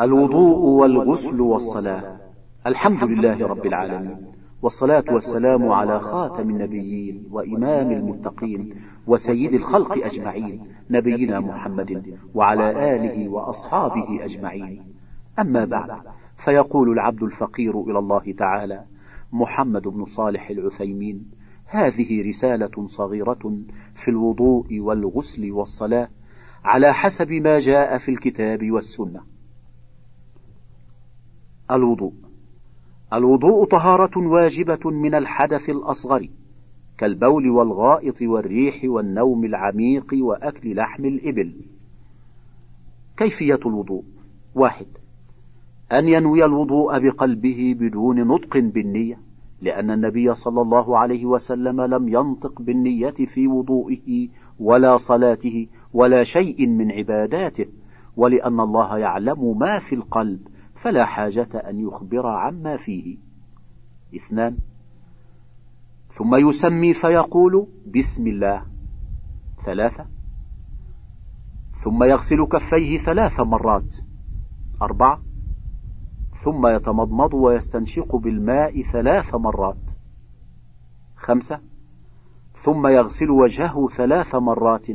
الوضوء والغسل والصلاة. الحمد لله رب العالمين. والصلاة والسلام على خاتم النبيين وإمام المتقين وسيد الخلق أجمعين نبينا محمد وعلى آله وأصحابه أجمعين. أما بعد فيقول العبد الفقير إلى الله تعالى محمد بن صالح العثيمين هذه رسالة صغيرة في الوضوء والغسل والصلاة على حسب ما جاء في الكتاب والسنة. الوضوء. الوضوء طهارة واجبة من الحدث الأصغر كالبول والغائط والريح والنوم العميق وأكل لحم الإبل. كيفية الوضوء؟ واحد أن ينوي الوضوء بقلبه بدون نطق بالنية لأن النبي صلى الله عليه وسلم لم ينطق بالنية في وضوئه ولا صلاته ولا شيء من عباداته ولأن الله يعلم ما في القلب. فلا حاجة أن يخبر عما فيه. اثنان. ثم يسمي فيقول بسم الله. ثلاثة. ثم يغسل كفيه ثلاث مرات. أربعة. ثم يتمضمض ويستنشق بالماء ثلاث مرات. خمسة. ثم يغسل وجهه ثلاث مرات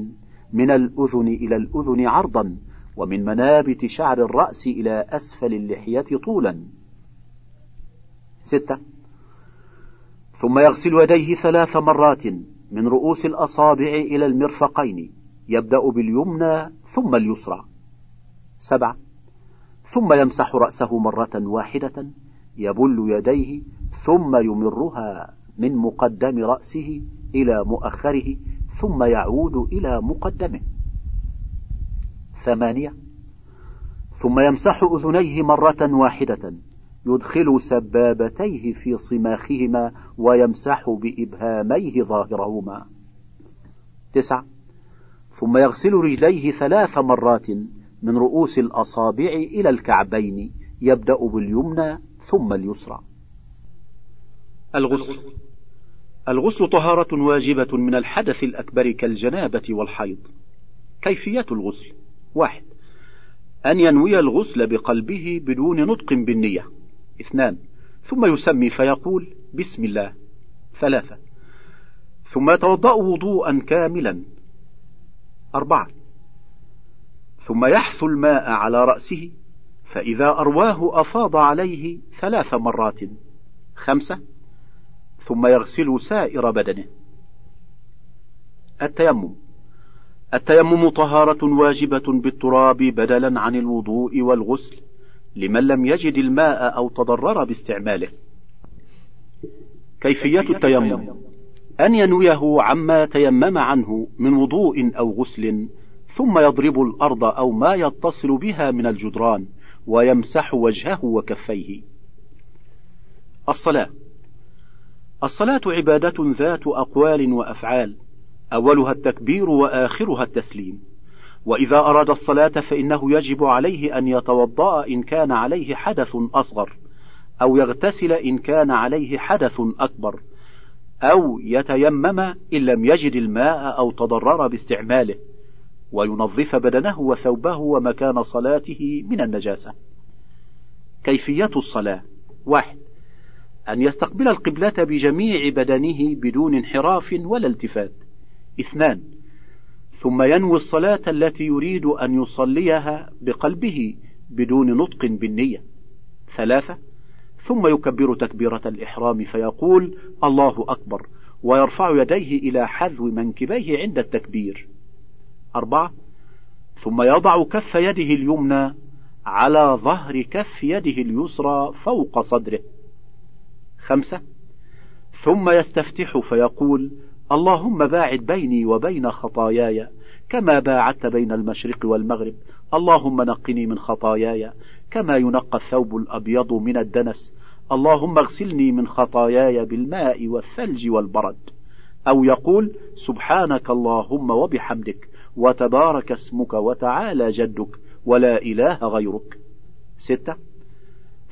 من الأذن إلى الأذن عرضا ومن منابت شعر الرأس إلى أسفل اللحية طولا. ستة. ثم يغسل يديه ثلاث مرات من رؤوس الأصابع إلى المرفقين يبدأ باليمنى ثم اليسرى. سبعة. ثم يمسح رأسه مرة واحدة يبل يديه ثم يمرها من مقدم رأسه إلى مؤخره ثم يعود إلى مقدمه. ثمانية. ثم يمسح أذنيه مرة واحدة يدخل سبابتيه في صماخهما ويمسح بإبهاميه ظاهرهما. تسعة. ثم يغسل رجليه ثلاث مرات من رؤوس الأصابع إلى الكعبين يبدأ باليمنى ثم اليسرى. الغسل. الغسل طهارة واجبة من الحدث الأكبر كالجنابة والحيض. كيفية الغسل؟ واحد. أن ينوي الغسل بقلبه بدون نطق بالنية. اثنان. ثم يسمي فيقول بسم الله. ثلاثة. ثم يتوضأ وضوءا كاملا. أربعة. ثم يحثو الماء على رأسه فإذا أرواه أفاض عليه ثلاث مرات. خمسة. ثم يغسل سائر بدنه. التيمم. التيمم طهارة واجبة بالتراب بدلا عن الوضوء والغسل لمن لم يجد الماء أو تضرر باستعماله. كيفية التيمم؟ أن ينويه عما تيمم عنه من وضوء أو غسل ثم يضرب الأرض أو ما يتصل بها من الجدران ويمسح وجهه وكفيه. الصلاة. الصلاة عبادة ذات أقوال وأفعال أولها التكبير وآخرها التسليم. وإذا أراد الصلاة فإنه يجب عليه أن يتوضأ إن كان عليه حدث أصغر أو يغتسل إن كان عليه حدث أكبر أو يتيمم إن لم يجد الماء أو تضرر باستعماله وينظف بدنه وثوبه ومكان صلاته من النجاسة. كيفية الصلاة؟ واحد أن يستقبل القبلة بجميع بدنه بدون انحراف ولا التفات. اثنان. ثم ينوي الصلاة التي يريد أن يصليها بقلبه بدون نطق بالنية. ثلاثة. ثم يكبر تكبيرة الإحرام فيقول الله أكبر ويرفع يديه إلى حذو منكبيه عند التكبير. أربعة. ثم يضع كف يده اليمنى على ظهر كف يده اليسرى فوق صدره. خمسة. ثم يستفتح فيقول اللهم باعد بيني وبين خطاياي كما باعدت بين المشرق والمغرب. اللهم نقني من خطاياي كما ينقى الثوب الأبيض من الدنس. اللهم اغسلني من خطاياي بالماء والثلج والبرد. أو يقول سبحانك اللهم وبحمدك وتبارك اسمك وتعالى جدك ولا إله غيرك. ستة.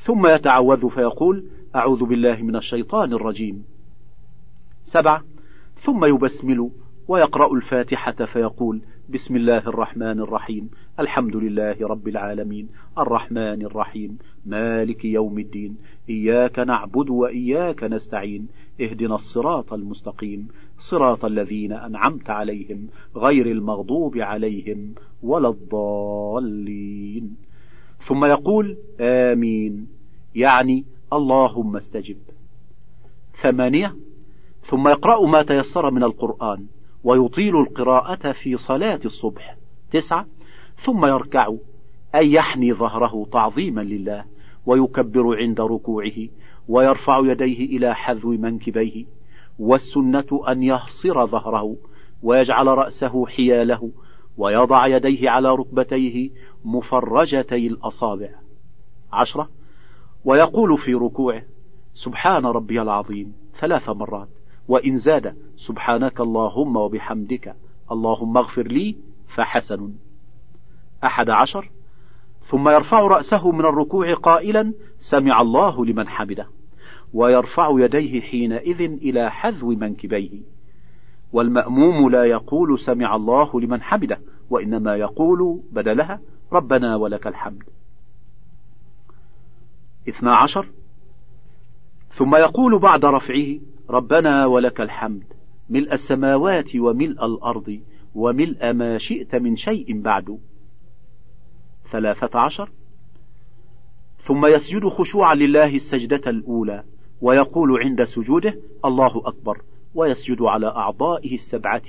ثم يتعوذ فيقول أعوذ بالله من الشيطان الرجيم. سبعة. ثم يبسمل ويقرأ الفاتحة فيقول بسم الله الرحمن الرحيم الحمد لله رب العالمين الرحمن الرحيم مالك يوم الدين إياك نعبد وإياك نستعين اهدنا الصراط المستقيم صراط الذين أنعمت عليهم غير المغضوب عليهم ولا الضالين. ثم يقول آمين يعني اللهم استجب. ثمانية ثم يقرأ ما تيسر من القرآن ويطيل القراءة في صلاة الصبح تسعة ثم يركع أي يحني ظهره تعظيما لله ويكبر عند ركوعه ويرفع يديه إلى حذو منكبيه والسنة أن يهصر ظهره ويجعل رأسه حياله ويضع يديه على ركبتيه مفرجتي الأصابع عشرة ويقول في ركوعه سبحان ربي العظيم ثلاث مرات وإن زاد سبحانك اللهم وبحمدك اللهم اغفر لي فحسن. أحد عشر. ثم يرفع رأسه من الركوع قائلا سمع الله لمن حمده ويرفع يديه حينئذ إلى حذو منكبيه. والمأموم لا يقول سمع الله لمن حمده وإنما يقول بدلها ربنا ولك الحمد. اثنا عشر. ثم يقول بعد رفعه ربنا ولك الحمد ملء السماوات وملء الأرض وملء ما شئت من شيء بعد. ثلاثة عشر. ثم يسجد خشوعا لله السجدة الأولى ويقول عند سجوده الله أكبر ويسجد على أعضائه السبعة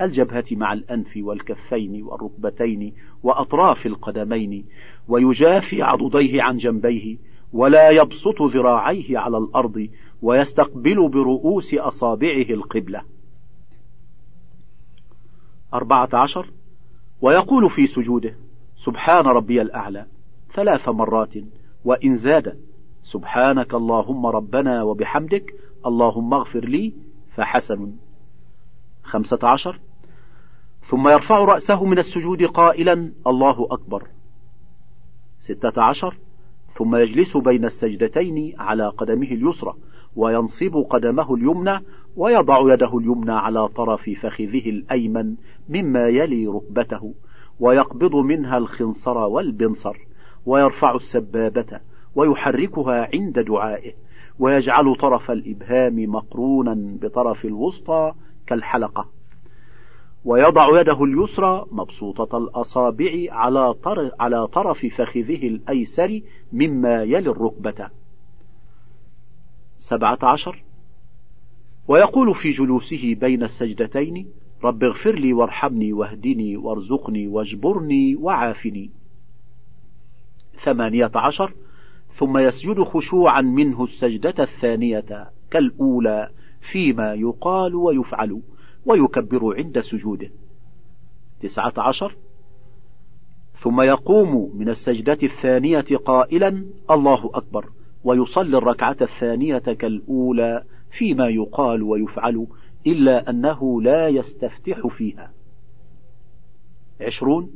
الجبهة مع الأنف والكفين والركبتين وأطراف القدمين ويجافي عضديه عن جنبيه ولا يبسط ذراعيه على الأرض ويستقبل برؤوس أصابعه القبلة. أربعة عشر. ويقول في سجوده سبحان ربي الأعلى ثلاث مرات وإن زاد سبحانك اللهم ربنا وبحمدك اللهم اغفر لي فحسن. خمسة عشر. ثم يرفع رأسه من السجود قائلا الله أكبر. ستة عشر. ثم يجلس بين السجدتين على قدمه اليسرى وينصب قدمه اليمنى ويضع يده اليمنى على طرف فخذه الأيمن مما يلي ركبته ويقبض منها الخنصر والبنصر ويرفع السبابة ويحركها عند دعائه ويجعل طرف الإبهام مقرونا بطرف الوسطى كالحلقة. ويضع يده اليسرى مبسوطة الأصابع على طرف فخذه الأيسر مما يلي الركبة. سبعة عشر. ويقول في جلوسه بين السجدتين رب اغفر لي وارحمني واهدني وارزقني واجبرني وعافني. ثمانية عشر. ثم يسجد خشوعا منه السجدة الثانية كالأولى فيما يقال ويفعل ويكبر عند سجوده. تسعة عشر. ثم يقوم من السجدة الثانية قائلا الله أكبر ويصلي الركعة الثانية كالأولى فيما يقال ويفعل إلا أنه لا يستفتح فيها. عشرون.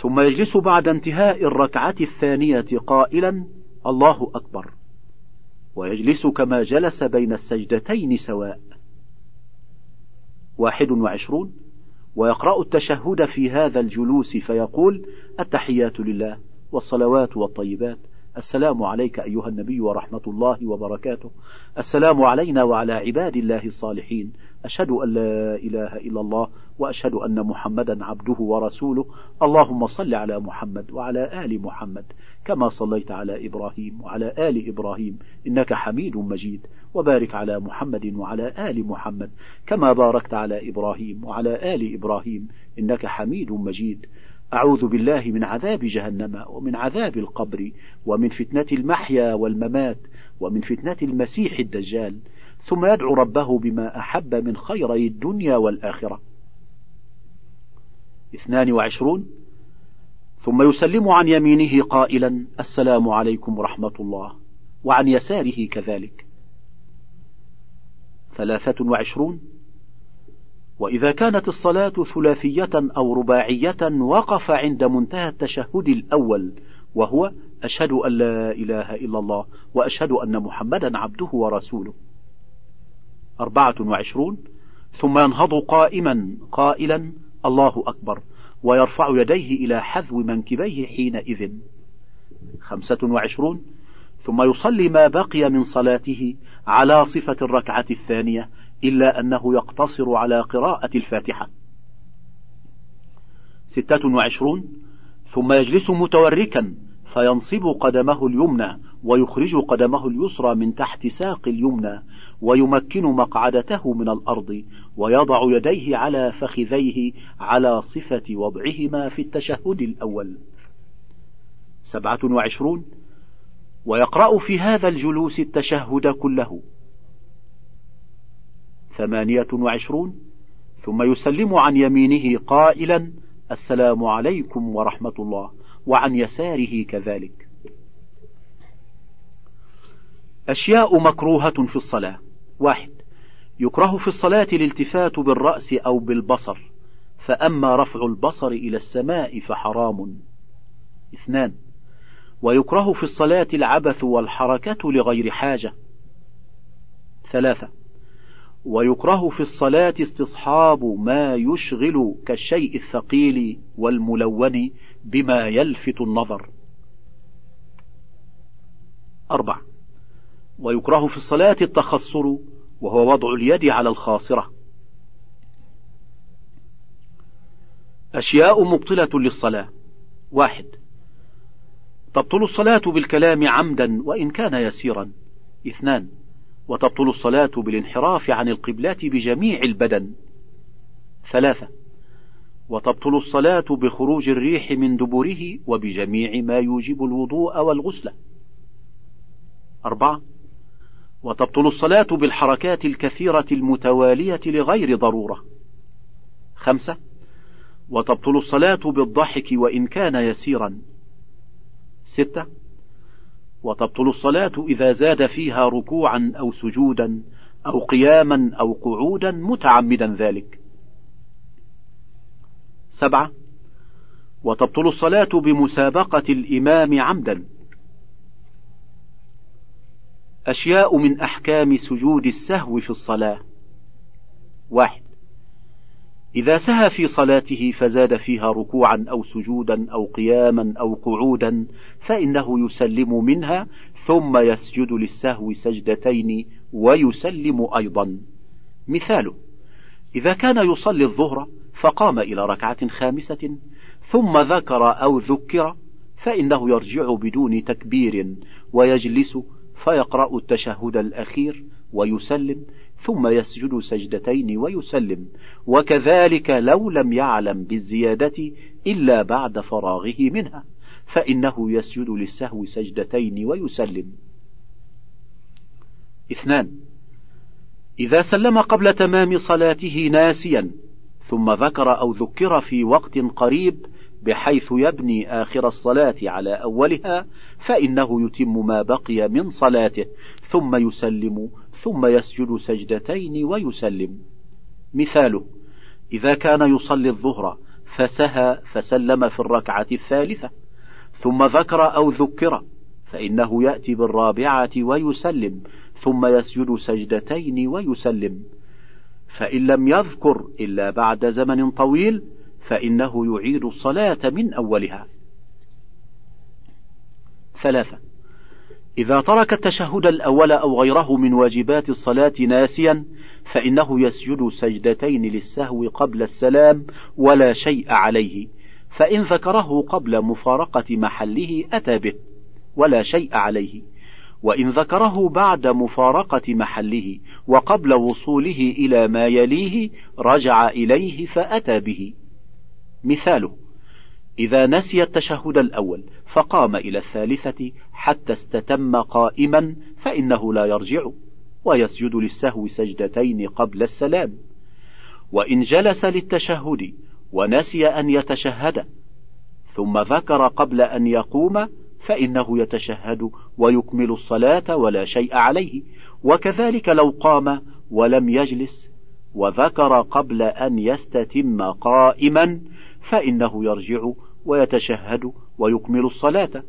ثم يجلس بعد انتهاء الركعة الثانية قائلا الله أكبر ويجلس كما جلس بين السجدتين سواء. واحد وعشرون. ويقرأ التشهد في هذا الجلوس فيقول التحيات لله والصلوات والطيبات. السلام عليك أيها النبي ورحمة الله وبركاته. السلام علينا وعلى عباد الله الصالحين. أشهد أن لا إله إلا الله وأشهد أن محمدا عبده ورسوله. اللهم صل على محمد وعلى آل محمد كما صليت على إبراهيم وعلى آل إبراهيم إنك حميد مجيد. وبارك على محمد وعلى آل محمد كما باركت على إبراهيم وعلى آل إبراهيم إنك حميد مجيد. أعوذ بالله من عذاب جهنم ومن عذاب القبر ومن فتنة المحيا والممات ومن فتنة المسيح الدجال. ثم يدعو ربه بما أحب من خيري الدنيا والآخرة. اثنان وعشرون. ثم يسلم عن يمينه قائلا السلام عليكم ورحمة الله. وعن يساره كذلك. ثلاثة وعشرون. وإذا كانت الصلاة ثلاثية أو رباعية وقف عند منتهى التشهد الأول وهو أشهد أن لا إله إلا الله وأشهد أن محمدا عبده ورسوله. أربعة وعشرون ثم ينهض قائما قائلا الله أكبر ويرفع يديه إلى حذو منكبيه حينئذ. خمسة وعشرون ثم يصلي ما بقي من صلاته على صفة الركعة الثانية إلا أنه يقتصر على قراءة الفاتحة. ستة وعشرون ثم يجلس متوركا فينصب قدمه اليمنى ويخرج قدمه اليسرى من تحت ساق اليمنى ويمكن مقعدته من الأرض ويضع يديه على فخذيه على صفة وضعهما في التشهد الأول. سبعة وعشرون ويقرأ في هذا الجلوس التشهد كله. ثمانية وعشرون ثم يسلم عن يمينه قائلا السلام عليكم ورحمة الله وعن يساره كذلك. أشياء مكروهة في الصلاة. واحد يكره في الصلاة الالتفات بالرأس أو بالبصر فأما رفع البصر إلى السماء فحرام. اثنان ويكره في الصلاة العبث والحركة لغير حاجة. ثلاثة ويكره في الصلاة استصحاب ما يشغل كالشيء الثقيل والملون بما يلفت النظر. أربعة. ويكره في الصلاة التخصر وهو وضع اليد على الخاصرة. أشياء مبطلة للصلاة. واحد. تبطل الصلاة بالكلام عمدا وإن كان يسيرا. اثنان. وتبطل الصلاة بالانحراف عن القبلة بجميع البدن. ثلاثة وتبطل الصلاة بخروج الريح من دبره وبجميع ما يوجب الوضوء والغسل. أربعة وتبطل الصلاة بالحركات الكثيرة المتوالية لغير ضرورة. خمسة وتبطل الصلاة بالضحك وإن كان يسيرا. ستة وتبطل الصلاة إذا زاد فيها ركوعا أو سجودا أو قياما أو قعودا متعمدا ذلك. سبعة. وتبطل الصلاة بمسابقة الإمام عمدا. أشياء من أحكام سجود السهو في الصلاة. واحد. إذا سهى في صلاته فزاد فيها ركوعا أو سجودا أو قياما أو قعودا فإنه يسلم منها ثم يسجد للسهو سجدتين ويسلم أيضا. مثاله إذا كان يصلي الظهر فقام إلى ركعة خامسة ثم ذكر أو ذكر فإنه يرجع بدون تكبير ويجلس فيقرأ التشهد الأخير ويسلم. ثم يسجد سجدتين ويسلم. وكذلك لو لم يعلم بالزيادة إلا بعد فراغه منها فإنه يسجد للسهو سجدتين ويسلم. اثنان إذا سلم قبل تمام صلاته ناسيا ثم ذكر أو ذكر في وقت قريب بحيث يبني آخر الصلاة على أولها فإنه يتم ما بقي من صلاته ثم يسلم ثم يسجد سجدتين ويسلم. مثاله إذا كان يصلي الظهر فسهى فسلم في الركعة الثالثة ثم ذكر أو ذكر فإنه يأتي بالرابعة ويسلم ثم يسجد سجدتين ويسلم. فإن لم يذكر إلا بعد زمن طويل فإنه يعيد الصلاة من أولها. ثلاثة. إذا ترك التشهد الأول أو غيره من واجبات الصلاة ناسيا فإنه يسجد سجدتين للسهو قبل السلام ولا شيء عليه فإن ذكره قبل مفارقة محله أتى به ولا شيء عليه وإن ذكره بعد مفارقة محله وقبل وصوله إلى ما يليه رجع إليه فأتى به. مثاله إذا نسي التشهد الأول فقام إلى الثالثة حتى استتم قائما فإنه لا يرجع ويسجد للسهو سجدتين قبل السلام. وإن جلس للتشهد ونسي أن يتشهد ثم ذكر قبل أن يقوم فإنه يتشهد ويكمل الصلاة ولا شيء عليه. وكذلك لو قام ولم يجلس وذكر قبل أن يستتم قائما فإنه يرجع ويتشهد ويكمل الصلاة.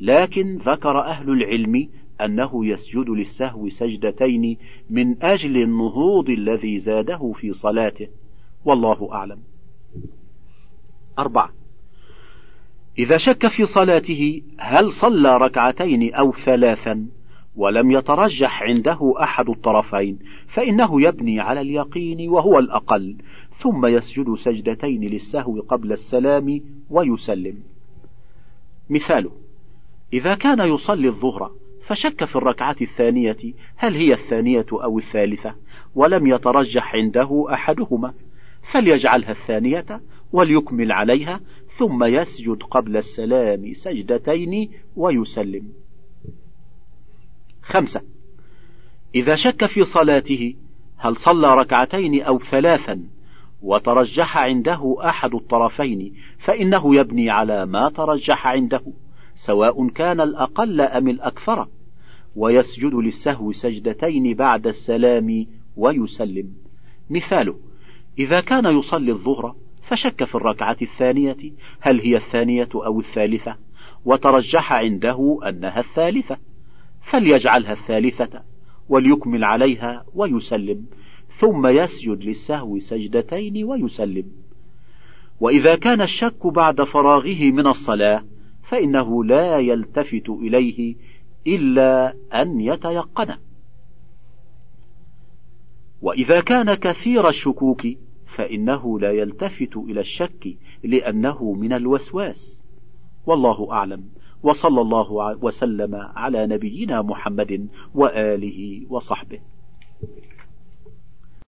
لكن ذكر أهل العلم أنه يسجد للسهو سجدتين من أجل النهوض الذي زاده في صلاته. والله أعلم. أربعة. إذا شك في صلاته هل صلى ركعتين أو ثلاثا ولم يترجح عنده أحد الطرفين فإنه يبني على اليقين وهو الأقل. ثم يسجد سجدتين للسهو قبل السلام ويسلم. مثاله إذا كان يصلي الظهر فشك في الركعة الثانية هل هي الثانية أو الثالثة؟ ولم يترجح عنده أحدهما. فليجعلها الثانية وليكمل عليها ثم يسجد قبل السلام سجدتين ويسلم. خمسة إذا شك في صلاته هل صلى ركعتين أو ثلاثا؟ وترجح عنده أحد الطرفين فإنه يبني على ما ترجح عنده سواء كان الأقل أم الأكثر ويسجد للسهو سجدتين بعد السلام ويسلم. مثاله إذا كان يصلي الظهر فشك في الركعة الثانية هل هي الثانية أو الثالثة؟ وترجح عنده أنها الثالثة فليجعلها الثالثة وليكمل عليها ويسلم. ثم يسجد للسهو سجدتين ويسلم. وإذا كان الشك بعد فراغه من الصلاة فإنه لا يلتفت إليه إلا أن يتيقن. وإذا كان كثير الشكوك فإنه لا يلتفت إلى الشك لأنه من الوسواس. والله أعلم. وصلى الله وسلم على نبينا محمد وآله وصحبه.